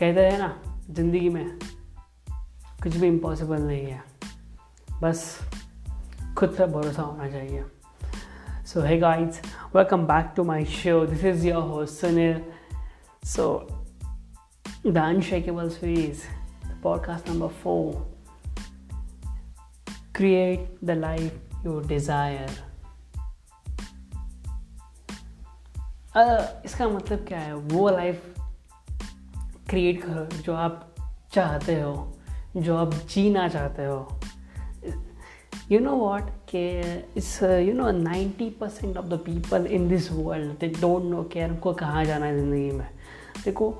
कहते हैं ना, ज़िंदगी में कुछ भी इम्पॉसिबल नहीं है। बस खुद पर भरोसा होना चाहिए। So hi guys welcome back to my show this is your host Sunil so the unshakeable series podcast number four create the life you desire इसका मतलब क्या है? वो लाइफ क्रिएट करो जो आप चाहते हो जो आप जीना चाहते हो। यू नो वॉट के इस you know ninety percent of the people in this world they don't know care उनको कहाँ जाना है ज़िंदगी में। देखो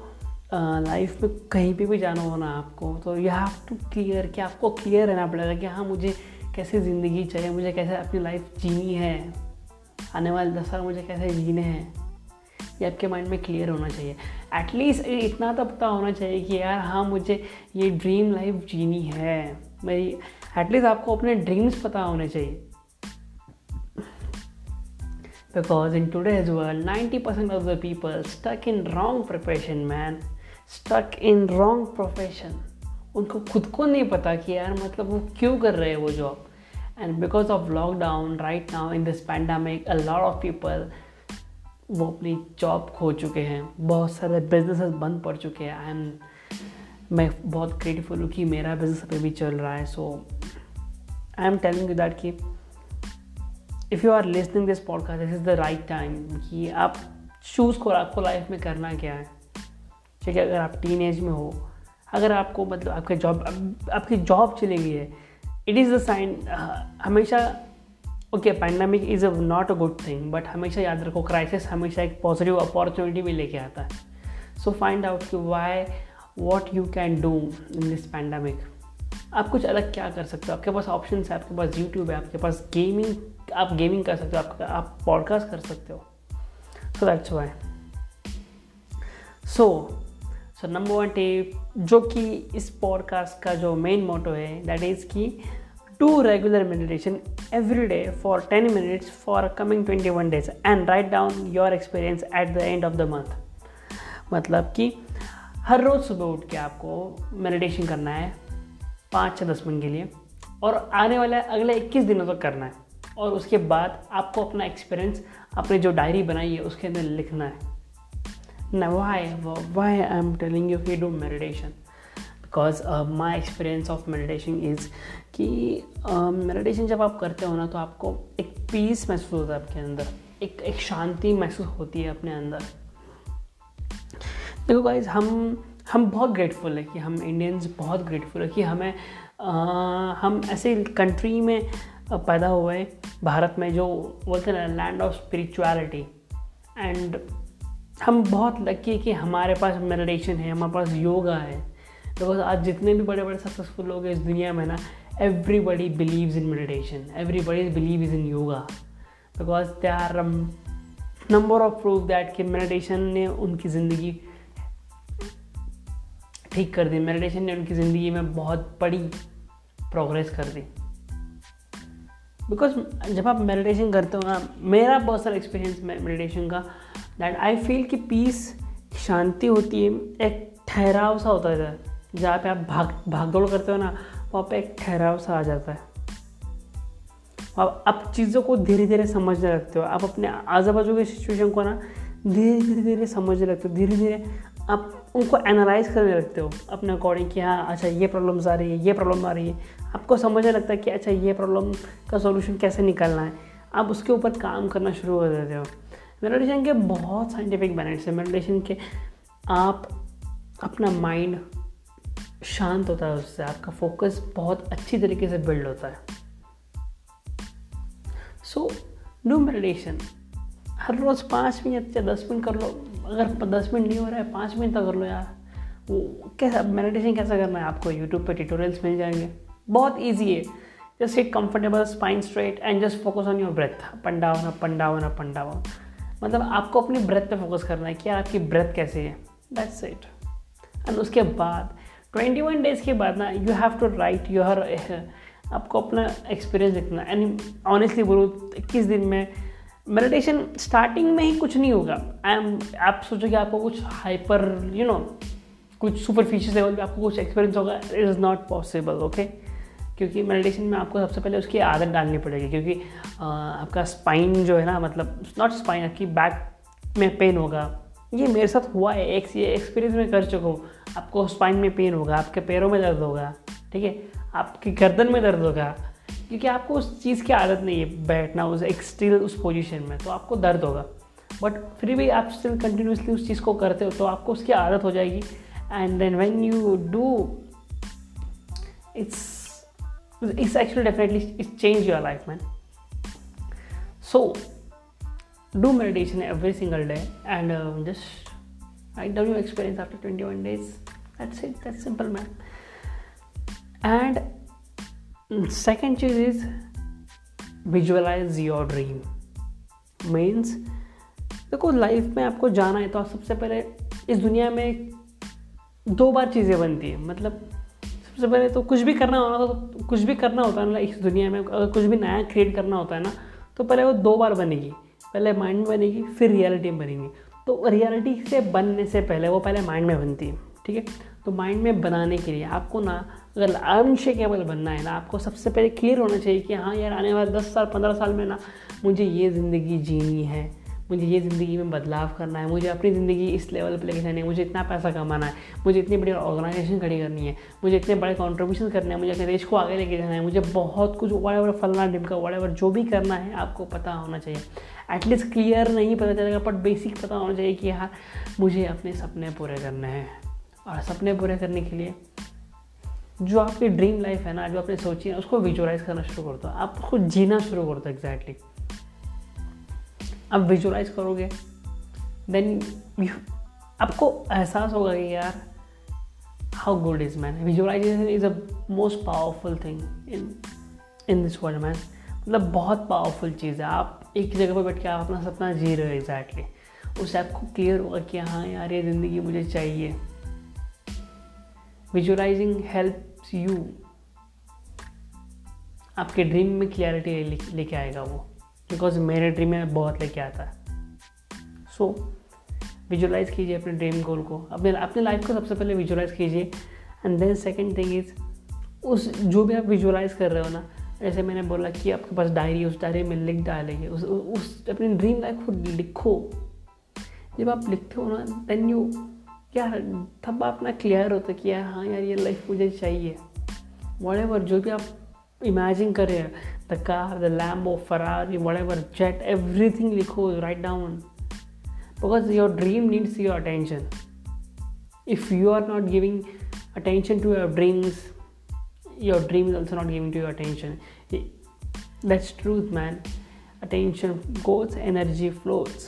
लाइफ uh, में कहीं पे भी जाना हो ना आपको तो यू हैव टू क्लियर कि आपको क्लियर रहना पड़ेगा कि हाँ मुझे कैसे ज़िंदगी चाहिए मुझे कैसे अपनी लाइफ जीनी है। आने वाले दस साल मुझे कैसे जीने हैं। ये आपके माइंड में क्लियर होना चाहिए। एटलीस्ट इतना तो पता होना चाहिए कि यार हाँ मुझे ये ड्रीम लाइफ जीनी है। मेरी एटलीस्ट आपको अपने ड्रीम्स पता होने चाहिए। Because in today's world 90% of the people stuck in wrong profession, man. Stuck in wrong profession. उनको खुद को नहीं पता कि यार मतलब वो क्यों कर रहे हैं वो job and because of lockdown right now in this pandemic a lot of people वो अपनी जॉब खो चुके हैं। बहुत सारे बिजनेसेस बंद पड़ चुके हैं एंड मैं बहुत ग्रेटफुल हूँ कि मेरा बिज़नेस अभी भी चल रहा है। So I am telling you that कि if you are listening this podcast this is the right time कि आप चूज़ करो आपको लाइफ में करना क्या है। ठीक है, अगर आप टीन एज में हो, अगर आपको मतलब आपके जॉब आपकी जॉब चली गई है इट इज़ द साइन हमेशा okay pandemic is a not a good thing but हमेशा याद रखो क्राइसिस हमेशा एक पॉजिटिव अपॉर्चुनिटी भी लेके आता है। सो फाइंड आउट कि why what you can do in this pandemic आप कुछ अलग क्या कर सकते हो? आपके पास ऑप्शन है, आपके पास यूट्यूब है, आपके पास गेमिंग आप गेमिंग कर सकते हो आप आप पॉडकास्ट कर सकते हो। So that's why so so number one tip जो कि इस पॉडकास्ट का जो मेन मोटो है दैट इज़ कि do regular meditation every day for 10 minutes for coming 21 days and write down your experience at the end of the month. मतलब कि हर रोज़ सुबह उठ के आपको मेडिटेशन करना है पाँच से दस मिनट के लिए और आने वाले अगले इक्कीस दिनों तक करना है और उसके बाद आपको अपना एक्सपीरियंस अपनी जो डायरी बनाई है उसके अंदर लिखना है। ना why why I am telling you we do meditation because my experience of meditation is कि मेडिटेशन uh, जब आप करते हो ना तो आपको एक पीस महसूस होता है आपके अंदर। एक एक शांति महसूस होती है अपने अंदर। देखो गाइज़ हम हम बहुत ग्रेटफुल है कि हम इंडियंस बहुत ग्रेटफुल है कि हमें आ, uh, हम ऐसे कंट्री में पैदा हुए भारत में जो बोलते हैं लैंड ऑफ़ स्पिरिचुअलिटी एंड हम बहुत लकी है कि हमारे पास मेडिटेशन है हमारे पास योगा है। बिकॉज़ आज जितने भी बड़े बड़े सक्सेसफुल लोग हैं इस दुनिया में ना everybody believes in meditation everybody believe is in yoga because they are number of proof that कि मेडिटेशन ने उनकी ज़िंदगी ठीक कर दी. मेडिटेशन ने उनकी ज़िंदगी में बहुत बड़ी प्रोग्रेस कर दी. बिकॉज़ जब आप मेडिटेशन करते हो ना, मेरा पर्सनल एक्सपीरियंस मेडिटेशन का दैट आई फील कि पीस शांति होती है, एक ठहराव सा होता है जहाँ पे आप भाग भाग दौड़ करते हो ना, वहाँ पे एक ठहराव सा आ जाता है। आप आप चीज़ों को धीरे धीरे समझने लगते हो। आप अपने आजू बाजू के सिचुएशन को ना धीरे धीरे धीरे समझने लगते हो। धीरे धीरे आप उनको एनालाइज करने लगते हो। अपने अकॉर्डिंग कि हाँ अच्छा ये प्रॉब्लम्स आ रही है, ये प्रॉब्लम आ रही है। आपको समझने लगता है कि अच्छा ये प्रॉब्लम का सोल्यूशन कैसे निकालना है? आप उसके ऊपर काम करना शुरू कर देते हो। मेडिटेशन के बहुत साइंटिफिक बेनिफिट्स हैं। मेडिटेशन के आप अपना माइंड शांत होता है उससे, आपका फोकस बहुत अच्छी तरीके से बिल्ड होता है। सो डू मेडिटेशन हर रोज़ पाँच मिनट या दस मिनट कर लो। अगर दस मिनट नहीं हो रहा है, पाँच मिनट तक कर लो यार। वो कैसा मेडिटेशन कैसा करना है? आपको यूट्यूब पे ट्यूटोरियल्स मिल जाएँगे। बहुत ईजी है। जस्ट एक comfortable spine straight and just focus on your breath up and down up and down up and down मतलब आपको अपनी ब्रेथ पे फोकस करना है कि आपकी ब्रेथ कैसी है। दैट्स इट एंड उसके बाद ट्वेंटी वन डेज़ के बाद ना you have to write your आपको अपना एक्सपीरियंस लिखना एंड ऑनेस्टली बोलो इक्कीस दिन में मेडिटेशन स्टार्टिंग में ही कुछ नहीं होगा। आई एम आप सोचो कि आपको कुछ हाइपर यू नो कुछ सुपरफिशियल लेवल पे आपको कुछ एक्सपीरियंस होगा। It is not possible okay क्योंकि मेडिटेशन में आपको सबसे पहले उसकी आदत डालनी पड़ेगी। क्योंकि आ, आपका स्पाइन जो है ना मतलब नॉट स्पाइन आपकी बैक में पेन होगा। ये मेरे साथ हुआ है एक एक्सपीरियंस में कर चुका हूँ। आपको स्पाइन में पेन होगा आपके पैरों में दर्द होगा ठीक है? आपकी गर्दन में दर्द होगा क्योंकि आपको उस चीज़ की आदत नहीं है बैठना उस एक स्टिल उस पोजीशन में तो आपको दर्द होगा। बट फिर भी आप स्टिल कंटिन्यूसली उस चीज़ को करते हो तो आपको उसकी आदत हो जाएगी। And then when you do it's it's actually definitely it's change your life man so meditation every single day and uh, just your experience after 21 days. That's it. That's simple man and second choice is visualize your dream. Means, देखो life में आपको जाना है तो सबसे पहले इस दुनिया में दो बार चीज़ें बनती हैं। मतलब सबसे पहले तो कुछ भी करना होना तो कुछ भी करना होता है ना, इस दुनिया में, अगर कुछ भी नया क्रिएट करना होता है ना तो पहले वो दो बार बनेगी। पहले माइंड में बनेगी, फिर रियलिटी में बनेगी। तो रियलिटी से बनने से पहले, वो पहले माइंड में बनती है, ठीक है? तो माइंड में बनाने के लिए आपको ना, अगर अनशेकेबल बनना है ना, आपको सबसे पहले क्लियर होना चाहिए कि हाँ यार, आने वाले दस साल, पंद्रह साल में ना, मुझे ये ज़िंदगी जीनी है। मुझे ये ज़िंदगी में बदलाव करना है, मुझे अपनी ज़िंदगी इस लेवल पर लेके जानी है, मुझे इतना पैसा कमाना है, मुझे इतनी बड़ी ऑर्गेनाइजेशन खड़ी करनी है, मुझे इतने बड़े कॉन्ट्रीब्यूशन करने हैं, मुझे अपने देश को आगे लेके जाना है, मुझे बहुत कुछ वट फलना, डिमका वट जो भी करना है, आपको पता होना चाहिए। एटलीस्ट क्लियर नहीं पता चलेगा बट बेसिक पता होना चाहिए कि यार मुझे अपने सपने पूरे करने हैं। और सपने पूरे करने के लिए जो आपकी ड्रीम लाइफ है ना, जो आपने सोची है, उसको विजुअलाइज करना शुरू कर दो। आप उसको जीना शुरू कर दो एग्जैक्टली आप विजुलाइज करोगे देन आपको एहसास होगा कि यार how good is man visualisation is a most powerful thing in in this world man मतलब बहुत पावरफुल चीज़ है। आप एक जगह पर बैठ के आप अपना सपना जी रहे हो एग्जैक्टली उससे आपको क्लियर होगा कि हाँ यार, ये ज़िंदगी मुझे चाहिए। विजुअलाइजिंग हेल्प्स यू आपके ड्रीम में क्लियरिटी लेके आएगा वो। बिकॉज़ मेरे ड्रीम में बहुत लेके आता है। सो विजुलाइज कीजिए अपने ड्रीम गोल को। अपने अपने लाइफ को सबसे पहले विजुलाइज कीजिए। And then second thing is उस, जो भी आप विजुलाइज कर रहे हो ना, जैसे मैंने बोला कि आपके पास डायरी उस डायरी में लिख डालेंगे। उस उस, अपनी ड्रीम लाइफ को लिखो। जब आप लिखते हो ना देन यू क्या, तब आप ना क्लियर होता कि यार हाँ यार, ये लाइफ मुझे चाहिए। वट जो भी आप करें the car the Lambo Ferrari whatever jet everything लिखो write down because your dream needs your attention if you are not giving attention to your dreams, your dream is also not giving to your attention. That's truth, man. Attention goes, energy flows.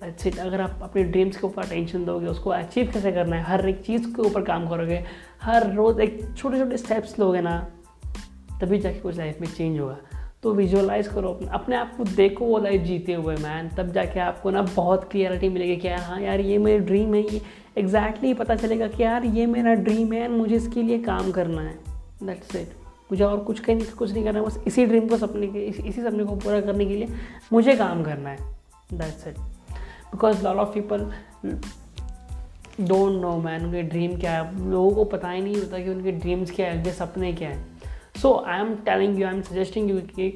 That's it अगर आप अपने dreams के ऊपर attention दोगे, उसको achieve कैसे करना है? हर एक चीज़ के ऊपर काम करोगे। हर रोज़ एक छोटे छोटे स्टेप्स लोगे ना तभी जाके कुछ लाइफ में चेंज होगा। तो विजुअलाइज करो अपने अपने आप को देखो वो लाइफ जीते हुए मैन तब जाके आपको ना बहुत क्लियरिटी मिलेगी कि हाँ यार ये मेरी ड्रीम है ये एग्जैक्टली exactly पता चलेगा कि यार ये मेरा ड्रीम है एंड मुझे इसके लिए काम करना है. दैट्स इट मुझे और कुछ कहीं कुछ नहीं करना है बस इसी ड्रीम को सपने के इस, इसी सपने को पूरा करने के लिए मुझे काम करना है। That's it because lot of people don't know man उनके ड्रीम क्या है। लोगों को पता ही नहीं होता कि उनके ड्रीम्स क्या है उनके सपने क्या हैं। So I am telling you I am suggesting you कि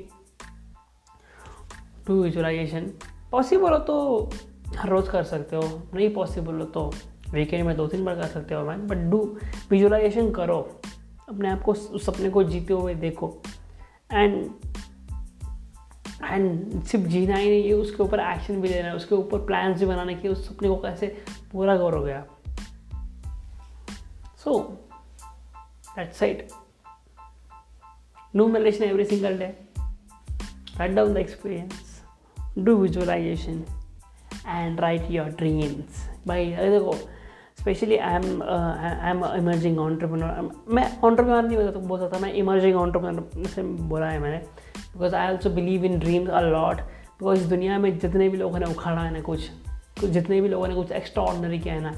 टू विजुअलाइजेशन पॉसिबल हो तो हर रोज़ कर सकते हो, नहीं पॉसिबल हो तो वीकेंड में दो तीन बार कर सकते हो मैन बट डू विजुअलाइजेशन करो। अपने आप को, उस सपने को जीते हुए देखो। एंड एंड सिर्फ़ जीना ही नहीं है उसके ऊपर एक्शन भी लेना है उसके ऊपर प्लान्स भी बनाने के उस सपने को कैसे पूरा करोगे आप? So that's it no meditation every single day write down the experience do visualisation and write your dreams भाई देखो specially I am I am emerging entrepreneur मैं ऑन्टरप्रनर नहीं बोलता बोल सकता मैं इमर्जिंग ऑन्टरप्रनर से बोला है मैंने. Because I also believe in dreams a lot because इस दुनिया में जितने भी लोगों ने उखाड़ा है ना कुछ जितने भी लोगों ने कुछ एक्स्ट्रा ऑर्डनरी किया है ना,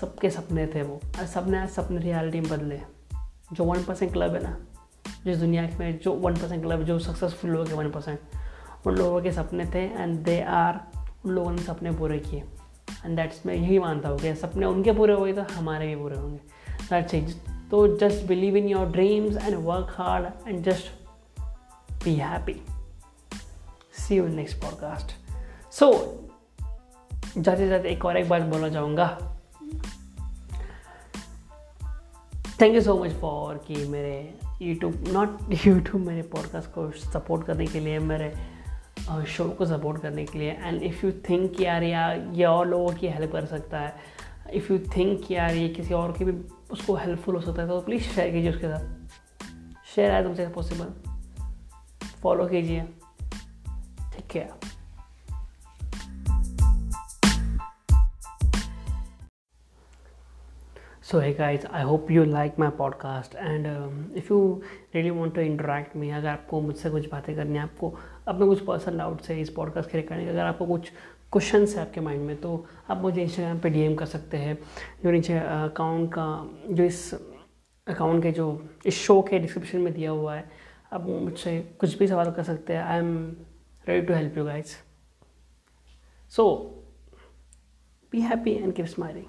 सबके सपने थे वो. और सब आज सपने रियलिटी में बदले. जो वन परसेंट क्लब है ना जिस दुनिया में जो वन परसेंट क्लब जो सक्सेसफुल लोग हैं वन परसेंट, उन लोगों के सपने थे एंड दे आर उन लोगों ने सपने पूरे किए। एंड दैट्स मैं यही मानता हूँ कि सपने उनके पूरे हुए तो हमारे भी पूरे होंगे। दैट्स इट तो just believe in your dreams and work hard and just be happy see you next podcast so जाते जाते एक और एक बात बोलना चाहूँगा। Thank you so much for कि मेरे यूट्यूब नॉट यूट्यूब मेरे पॉडकास्ट को सपोर्ट करने के लिए, मेरे शो को सपोर्ट करने के लिए। एंड इफ़ यू थिंक यार, या, ये और लोगों की हेल्प कर सकता है इफ़ यू थिंक यार, ये किसी और की भी उसको हेल्पफुल हो सकता है तो प्लीज़ शेयर कीजिए उसके साथ। शेयर है तुमसे पॉसिबल फॉलो कीजिए। ठीक है। So hey guys i hope you like my podcast and um, if you really want to interact me अगर आपको मुझसे कुछ बातें करनी है आपको अपने कुछ पर्सनल डाउट्स है इस पॉडकास्ट के रिकॉर्डिंग अगर आपको कुछ क्वेश्चन है आपके माइंड में तो आप मुझे इंस्टाग्राम पे डीएम कर सकते हैं। जो नीचे अकाउंट का जो इस अकाउंट के जो इस शो के डिस्क्रिप्शन में दिया हुआ है आप मुझसे कुछ भी सवाल कर सकते हैं। I am ready to help you guys so be happy and keep smiling